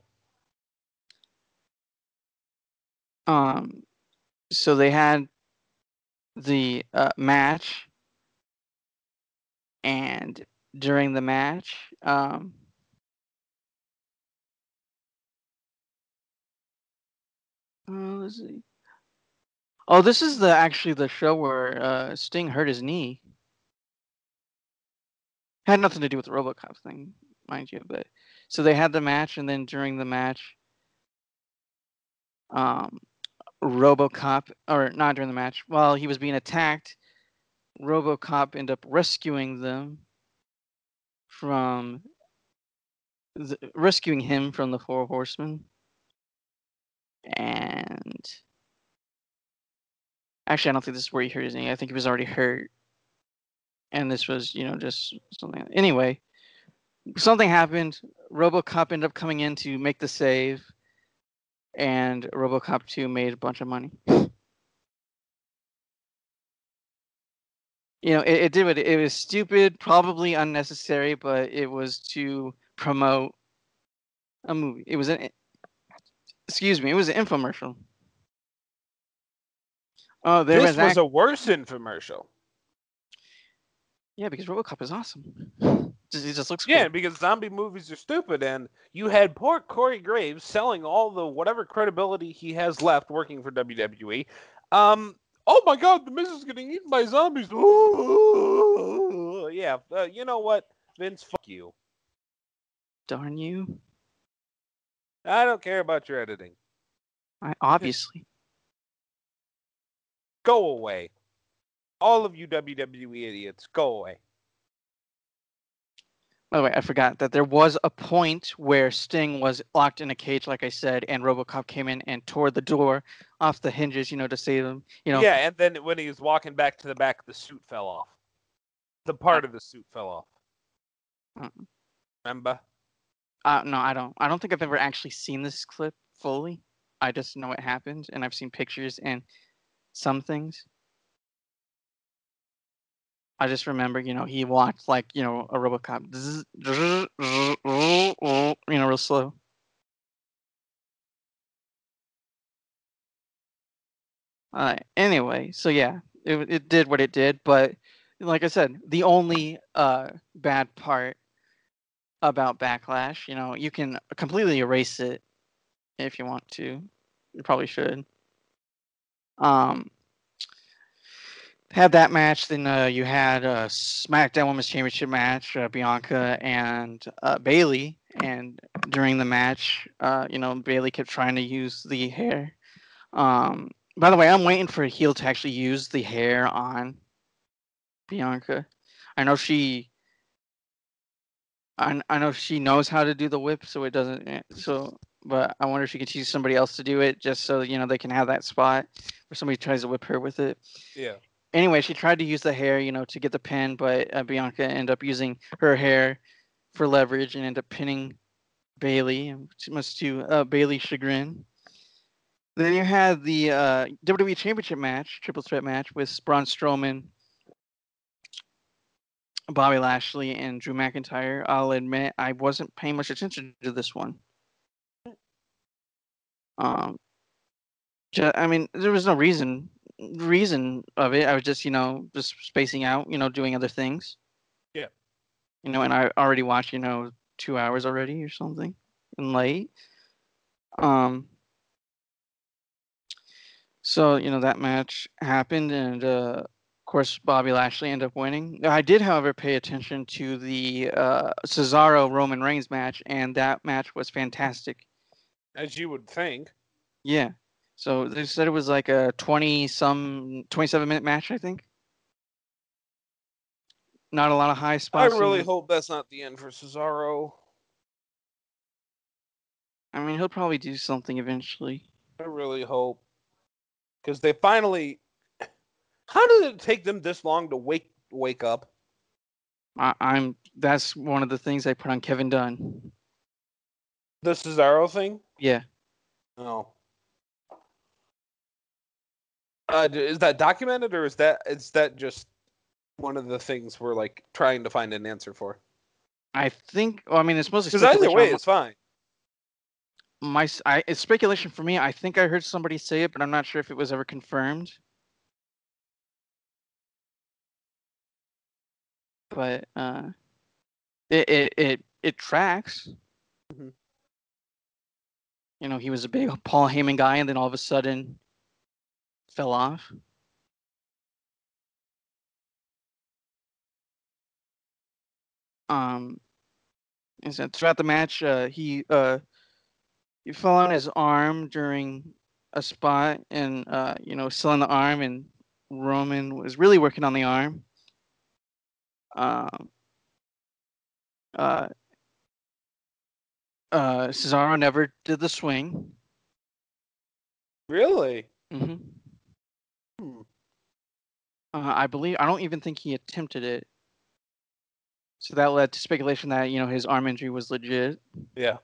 Um, so they had the uh, match, and during the match, um, uh, let's see. Oh, this is the actually the show where uh, Sting hurt his knee. Had nothing to do with the RoboCop thing, mind you, but so they had the match, and then during the match, um, RoboCop, or not during the match, while he was being attacked, RoboCop ended up rescuing them from the, rescuing him from the Four Horsemen, and actually, I don't think this is where he hurt his knee. I think he was already hurt, and this was, you know, just something. Anyway, something happened. RoboCop ended up coming in to make the save, and RoboCop 2 made a bunch of money. you know, it, it did what it, it was stupid, probably unnecessary, but it was to promote a movie. It was an excuse me, it was an infomercial. Oh, there this was, was act- a worse infomercial. yeah, because RoboCop is awesome. Just, he just looks cool. Because zombie movies are stupid, and you had poor Corey Graves selling all the whatever credibility he has left working for WWE. Um, oh my God, the Miz is getting eaten by zombies. Ooh, yeah, uh, you know what, Vince? Fuck you. Darn you! I don't care about your editing. I, obviously. Go away. All of you WWE idiots, go away. By the way, I forgot that there was a point where Sting was locked in a cage, like I said, and RoboCop came in and tore the door off the hinges, you know, to save him. You know, Yeah, and then when he was walking back to the back, the suit fell off. The part of the suit fell off. Mm. Remember? Uh, no, I don't. I don't think I've ever actually seen this clip fully. I just know it happened, and I've seen pictures and some things. I just remember, you know, he walked like, you know, a RoboCop, you know, real slow. Uh, anyway, so yeah, it it did what it did, but like I said, the only uh bad part about Backlash, you know, you can completely erase it if you want to. You probably should. Um, had that match. Then uh, you had a SmackDown Women's Championship match, uh, Bianca and uh, Bayley. And during the match, uh, you know, Bayley kept trying to use the hair. Um, by the way, I'm waiting for a heel to actually use the hair on Bianca. I know she. I, I know she knows how to do the whip, so it doesn't. eh, So, but I wonder if she could teach somebody else to do it, just so you know they can have that spot where somebody tries to whip her with it Yeah. Anyway, she tried to use the hair, you know, to get the pin, but uh, Bianca ended up using her hair for leverage and ended up pinning Bayley, much to uh, Bayley's chagrin. Then you had the uh, WWE Championship match, triple threat match with Braun Strowman, Bobby Lashley, and Drew McIntyre. I'll admit I wasn't paying much attention to this one. Um, I mean, there was no reason reason of it. I was just, you know, just spacing out, you know, doing other things. Yeah. You know, and I already watched, you know, two hours already or something and late. Um so, you know, that match happened and uh of course Bobby Lashley ended up winning. I did, however, pay attention to the uh Cesaro Roman Reigns match and that match was fantastic. As you would think. Yeah. So they said it was like a 20 some 27 minute match, I think. Not a lot of high spots. I really hope that's not the end for Cesaro. I mean, he'll probably do something eventually. I really hope. Because they finally. How did it take them this long to wake wake up? I, I'm that's one of the things I put on Kevin Dunn. The Cesaro thing? Yeah. Oh. Uh, is that documented or is that is that just one of the things we're like trying to find an answer for? I think well, I mean it's mostly Because either way, it's fine. my I, it's speculation for me. I think I heard somebody say it, but I'm not sure if it was ever confirmed. But uh, it it it, it tracks. Mhm. You know, he was a big Paul Heyman guy, and then all of a sudden fell off. Um, throughout the match, uh, he uh, he fell on his arm during a spot, and uh, you know, selling the arm, and Roman was really working on the arm. Um, uh, uh, Cesaro never did the swing. Really? hmm Hmm. Uh, I believe I don't even think he attempted it. So that led to speculation that you know his arm injury was legit, Yeah.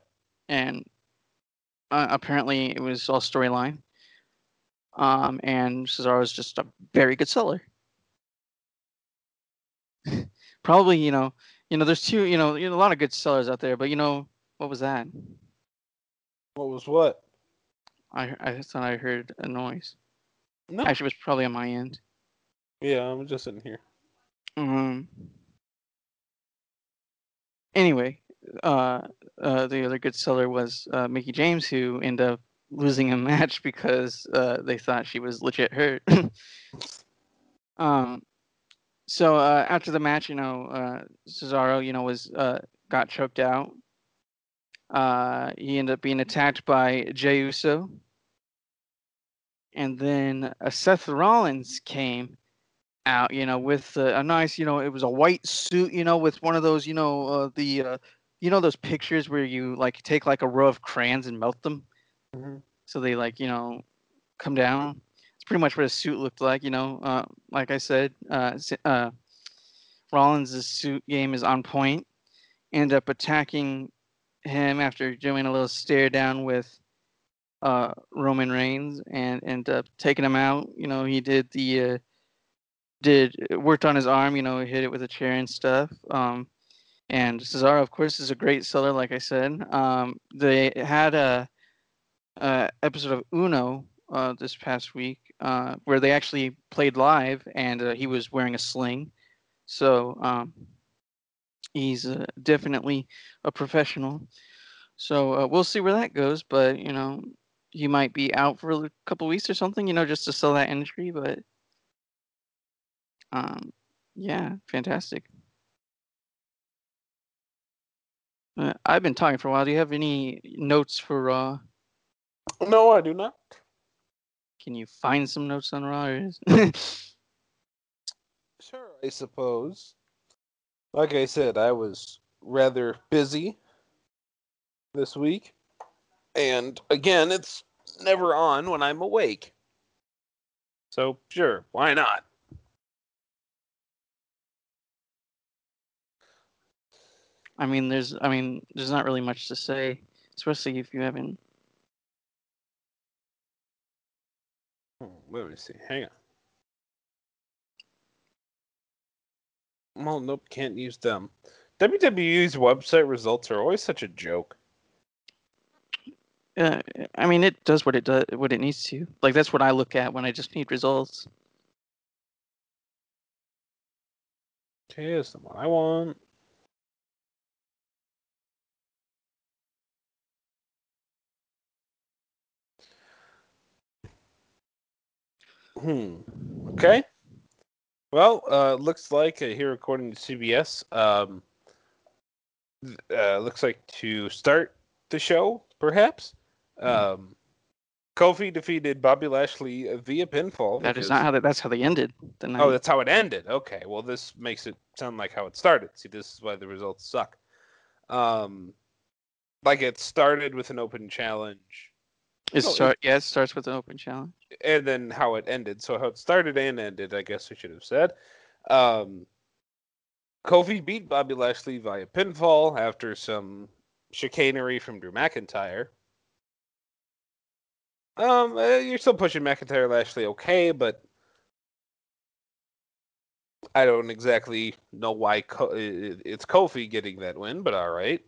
and uh, apparently it was all storyline. Um, and Cesaro is just a very good seller. Probably, you know, you know, there's two, you know, you know, a lot of good sellers out there, but you know, what was that? What was what? I I thought I heard a noise. No. Actually, it was probably on my end. Yeah, I'm just sitting here. Um. Anyway, uh, uh, the other good seller was uh, Mickie James, who ended up losing a match because uh, they thought she was legit hurt. um. So uh, after the match, you know, uh, Cesaro, you know, was uh, got choked out. Uh, he ended up being attacked by Jey Uso. And then uh, Seth Rollins came out, you know, with uh, a nice, you know, it was a white suit, you know, with one of those, you know, uh, the, uh, you know, those pictures where you like take like a row of crayons and melt them, Mhm. so they like, you know, come down. It's pretty much what a suit looked like, you know. Uh, like I said, uh, uh, Rollins' suit game is on point. End up attacking him after doing a little stare down with uh, Roman Reigns and end up taking him out. You know, he did the uh, did worked on his arm. You know, hit it with a chair and stuff. Um, and Cesaro, of course, is a great seller. Like I said, um, they had a, a episode of Uno uh, this past week uh, where they actually played live, and uh, he was wearing a sling. So um, he's uh, definitely a professional. So uh, we'll see where that goes. But you know, he might be out for a couple weeks or something. You know, just to sell that injury. But um, yeah, fantastic. Uh, I've been talking for a while. Do you have any notes for Raw? No, I do not. Can you find some notes on Raw? Sure, I suppose. Like I said, I was rather busy this week. And again, it's never on when I'm awake. So, sure, why not? I mean, there's, I mean, there's not really much to say, especially if you haven't. Hmm, Let me see. Hang on. Well, nope, can't use them. WWE's website results are always such a joke. Uh, I mean, it does what it does, what it needs to. Like that's what I look at when I just need results. Okay, is the one I want. Hmm. Okay. Well, uh, looks like uh, here, according to CBS, um, uh, looks like to start the show, perhaps. Um, Kofi defeated Bobby Lashley via pinfall. That is not how that. That's how they ended the night. Oh, that's how it ended. Okay. Well, this makes it sound like how it started. See, this is why the results suck. Um, like it started with an open challenge, it start. Yeah, it starts with an open challenge. and then how it ended. So how it started and ended, I guess we should have said. Um, Kofi beat Bobby Lashley via pinfall after some chicanery from Drew McIntyre. Um, uh, you're still pushing McIntyre Lashley okay, but I don't exactly know why i- i- it's Kofi getting that win, but all right.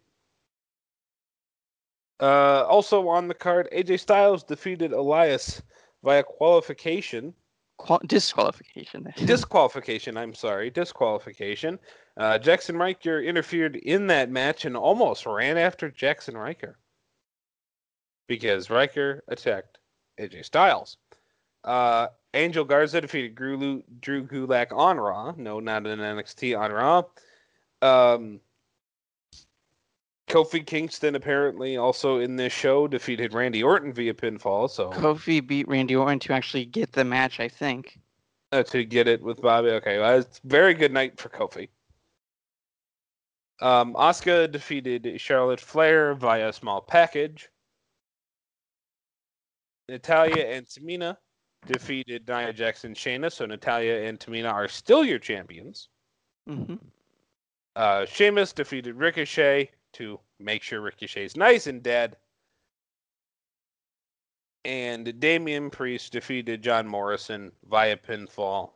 Uh, also on the card, AJ Styles defeated Elias via qualification, Qual- disqualification. disqualification. I'm sorry, disqualification. Uh, Jackson Ryker interfered in that match and almost ran after Jackson Ryker because Ryker attacked AJ Styles. Uh, Angel Garza defeated Drew, Drew Gulak on Raw. No, not in NXT on Raw. Um, Kofi Kingston apparently also in this show defeated Randy Orton via pinfall. So Kofi beat Randy Orton to actually get the match. I think. uh, to get it with Bobby. Okay, well, it's a very good night for Kofi. Um, Asuka defeated Charlotte Flair via small package. Natalya and Tamina defeated Nia Jax and Shayna, so Natalya and Tamina are still your champions. hmm Uh, Sheamus defeated Ricochet to make sure Ricochet's nice and dead. And Damian Priest defeated John Morrison via pinfall.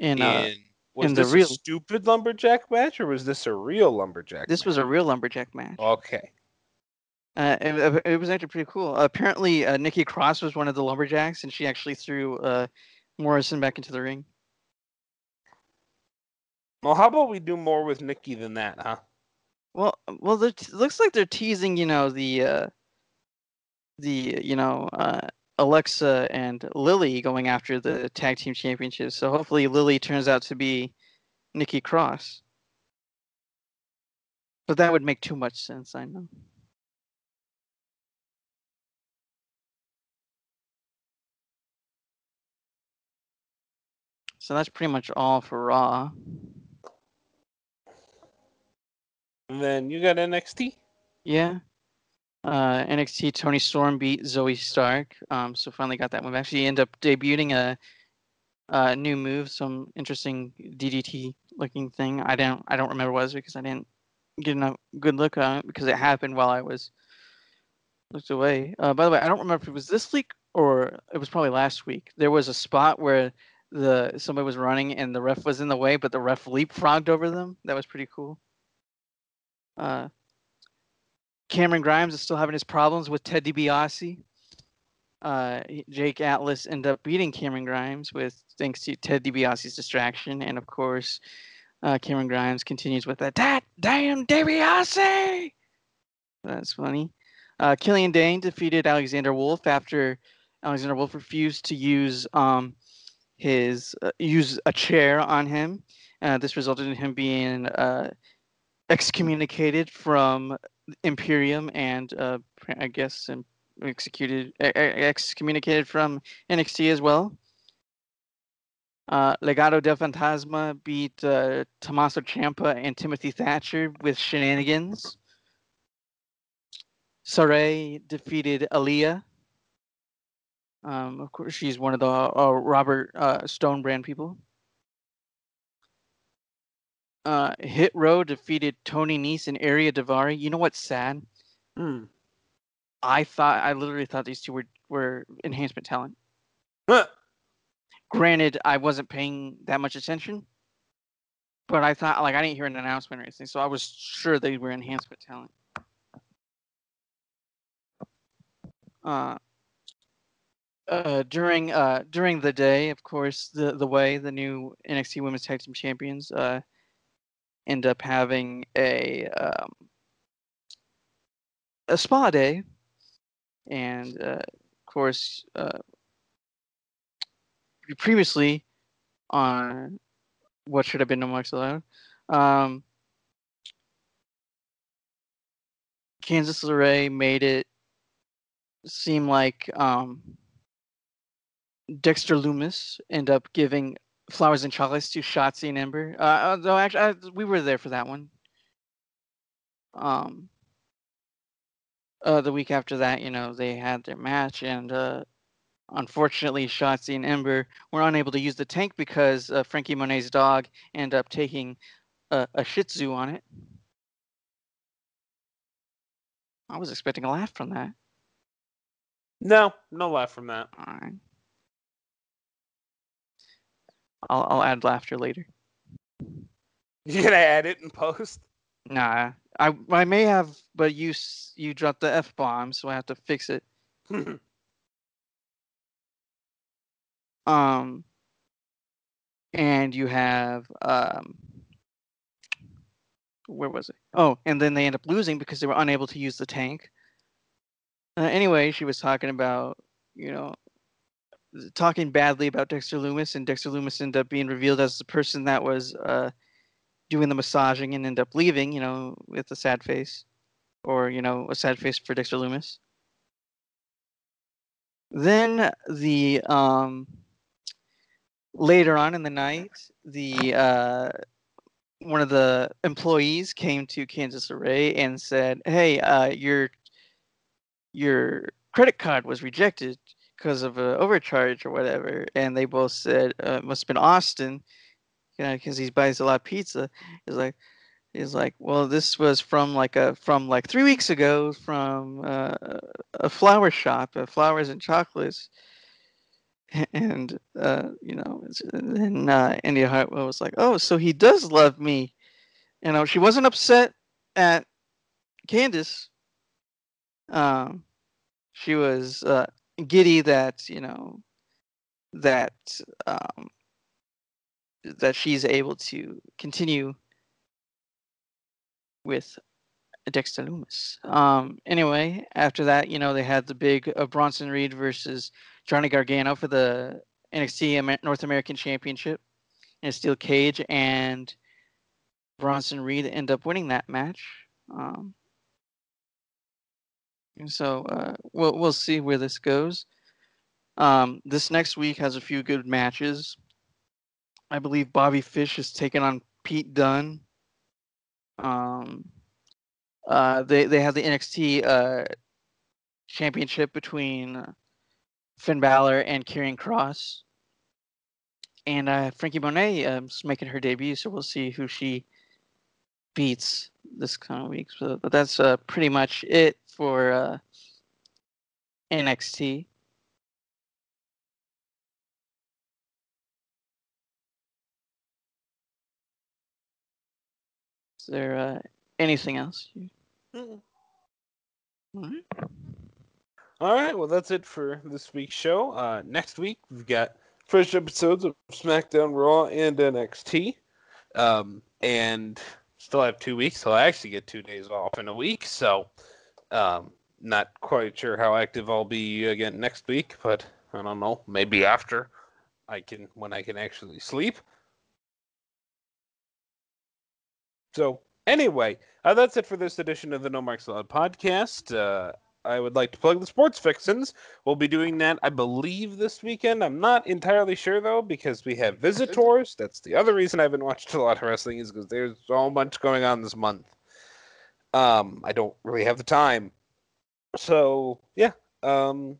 And uh, in, was in the this real- a stupid lumberjack match or was this a real lumberjack? this was a real lumberjack match. match? okay. Uh, it, it was actually pretty cool. apparently, uh, Nikki Cross was one of the lumberjacks, and she actually threw uh, Morrison back into the ring. Well, how about we do more with Nikki than that, huh? Well, well, it looks like they're teasing, you know, the uh, the you know uh, Alexa and Lilly going after the tag team championships. So hopefully, Lilly turns out to be Nikki Cross. But that would make too much sense, I know. So that's pretty much all for Raw. And then you got NXT. Yeah. Uh, NXT Toni Storm beat Zoey Stark. Um, so finally got that move. Actually, end up debuting a, a new move, some interesting DDT looking thing. I don't I don't remember what it was because I didn't get a good look on it because it happened while I was looked away. Uh, by the way, I don't remember if it was this week or it was probably last week. There was a spot where the somebody was running and the ref was in the way, but the ref leapfrogged over them. That was pretty cool. Uh, Cameron Grimes is still having his problems with Ted DiBiase. Uh, Jake Atlas ended up beating Cameron Grimes with thanks to Ted DiBiase's distraction, and of course, uh, Cameron Grimes continues with that that damn DiBiase. That's funny. Uh, Killian Dain defeated Alexander Wolfe after Alexander Wolfe refused to use um, his uh, use a chair on him. Uh, this resulted in him being uh, excommunicated from Imperium and uh, I guess executed excommunicated from NXT as well. Uh, Legado del Fantasma beat uh, Tommaso Ciampa and Timothy Thatcher with shenanigans. Sarray defeated Aliyah. Um, of course, she's one of the uh, Robert uh, Stone brand people. Uh, Hit Row defeated Tony Nese and Ariya Daivari. You know what's sad? Hmm. I thought I literally thought these two were were enhancement talent. Huh. Granted, I wasn't paying that much attention, but I thought like I didn't hear an announcement or anything, so I was sure they were enhancement talent. Uh, uh, during uh during the day, of course, the the way the new NXT Women's Tag Team Champions uh end up having a um, a spa day, and uh, of course, uh, previously on what should have been no marks allowed. Um, Candice LeRae made it seem like um, Dexter Lumis end up giving flowers and chocolates to Shotzi and Ember. Uh, though actually, I, we were there for that one. Um, uh, the week after that, you know, they had their match, and uh, unfortunately, Shotzi and Ember were unable to use the tank because uh, Franky Monet's dog ended up taking a, a Shih Tzu on it. I was expecting a laugh from that. No, no laugh from that. All right. I'll I'll add laughter later. You gonna add it in post? Nah, I I may have, but you you dropped the f bomb, so I have to fix it. Um, and you have um, where was it? Oh, and then they end up losing because they were unable to use the tank. Uh, anyway, she was talking about you know talking badly about Dexter Lumis, and Dexter Lumis ended up being revealed as the person that was uh, doing the massaging and ended up leaving, you know, with a sad face, or you know, a sad face for Dexter Lumis. Then the um, later on in the night, the uh, one of the employees came to Candice LeRae and said, "Hey, uh, your your credit card was rejected because of an overcharge or whatever." And they both said, uh, "Must have been Austin, you know, because he buys a lot of pizza." He's like, "He's like, well, this was from like a from like three weeks ago from uh, a flower shop, uh, flowers and chocolates." and uh, you know, then uh, Indi Hartwell was like, "Oh, so he does love me." You know, she wasn't upset at Candice. Um, she was uh, giddy that you know that um, that she's able to continue with Dexter Lumis. Um, anyway, after that, you know, they had the big uh, Bronson Reed versus Johnny Gargano for the NXT North American Championship in a steel cage, and Bronson Reed end up winning that match. Um, so uh, we'll we'll see where this goes. Um, this next week has a few good matches. I believe Bobby Fish is taking on Pete Dunne. Um, uh, they they have the NXT uh, championship between Finn Balor and Karrion Kross, And uh, Franky Monet um, is making her debut, so we'll see who she beats this kind of week. So, but that's uh, pretty much it for uh, NXT. Is there uh, anything else? Mm-mm. All right. All right, well, that's it for this week's show. Uh, next week, we've got fresh episodes of SmackDown, Raw, and NXT. Um, and still have two weeks, so I actually get two days off in a week. So, um, not quite sure how active I'll be again next week, but I don't know. Maybe after I can, when I can actually sleep. So, anyway, uh, that's it for this edition of the No Marks Allowed podcast. Uh, I would like to plug the Sports Fixins. We'll be doing that, I believe, this weekend. I'm not entirely sure though because we have visitors. That's the other reason I haven't watched a lot of wrestling is because there's so much going on this month. Um, I don't really have the time. So yeah, um,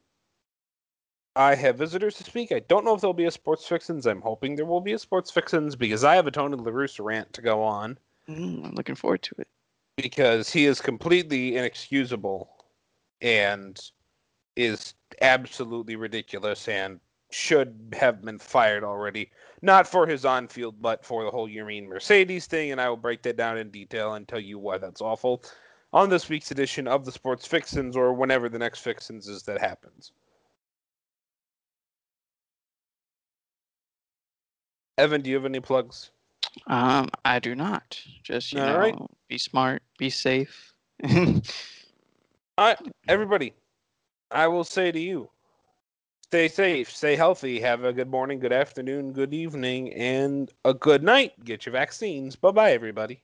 I have visitors this week. I don't know if there'll be a Sports Fixins. I'm hoping there will be a Sports Fixins because I have a Tony La Russa rant to go on. Mm, I'm looking forward to it because he is completely inexcusable and is absolutely ridiculous and should have been fired already. Not for his on field, but for the whole Yermin Mercedes thing. And I will break that down in detail and tell you why that's awful on this week's edition of the Sports Fixins or whenever the next Fixins is that happens. Evan, do you have any plugs? Um, I do not. Just you All know, right. be smart, be safe. Right, everybody. I will say to you, stay safe, stay healthy, have a good morning, good afternoon, good evening, and a good night. Get your vaccines. Bye bye, everybody.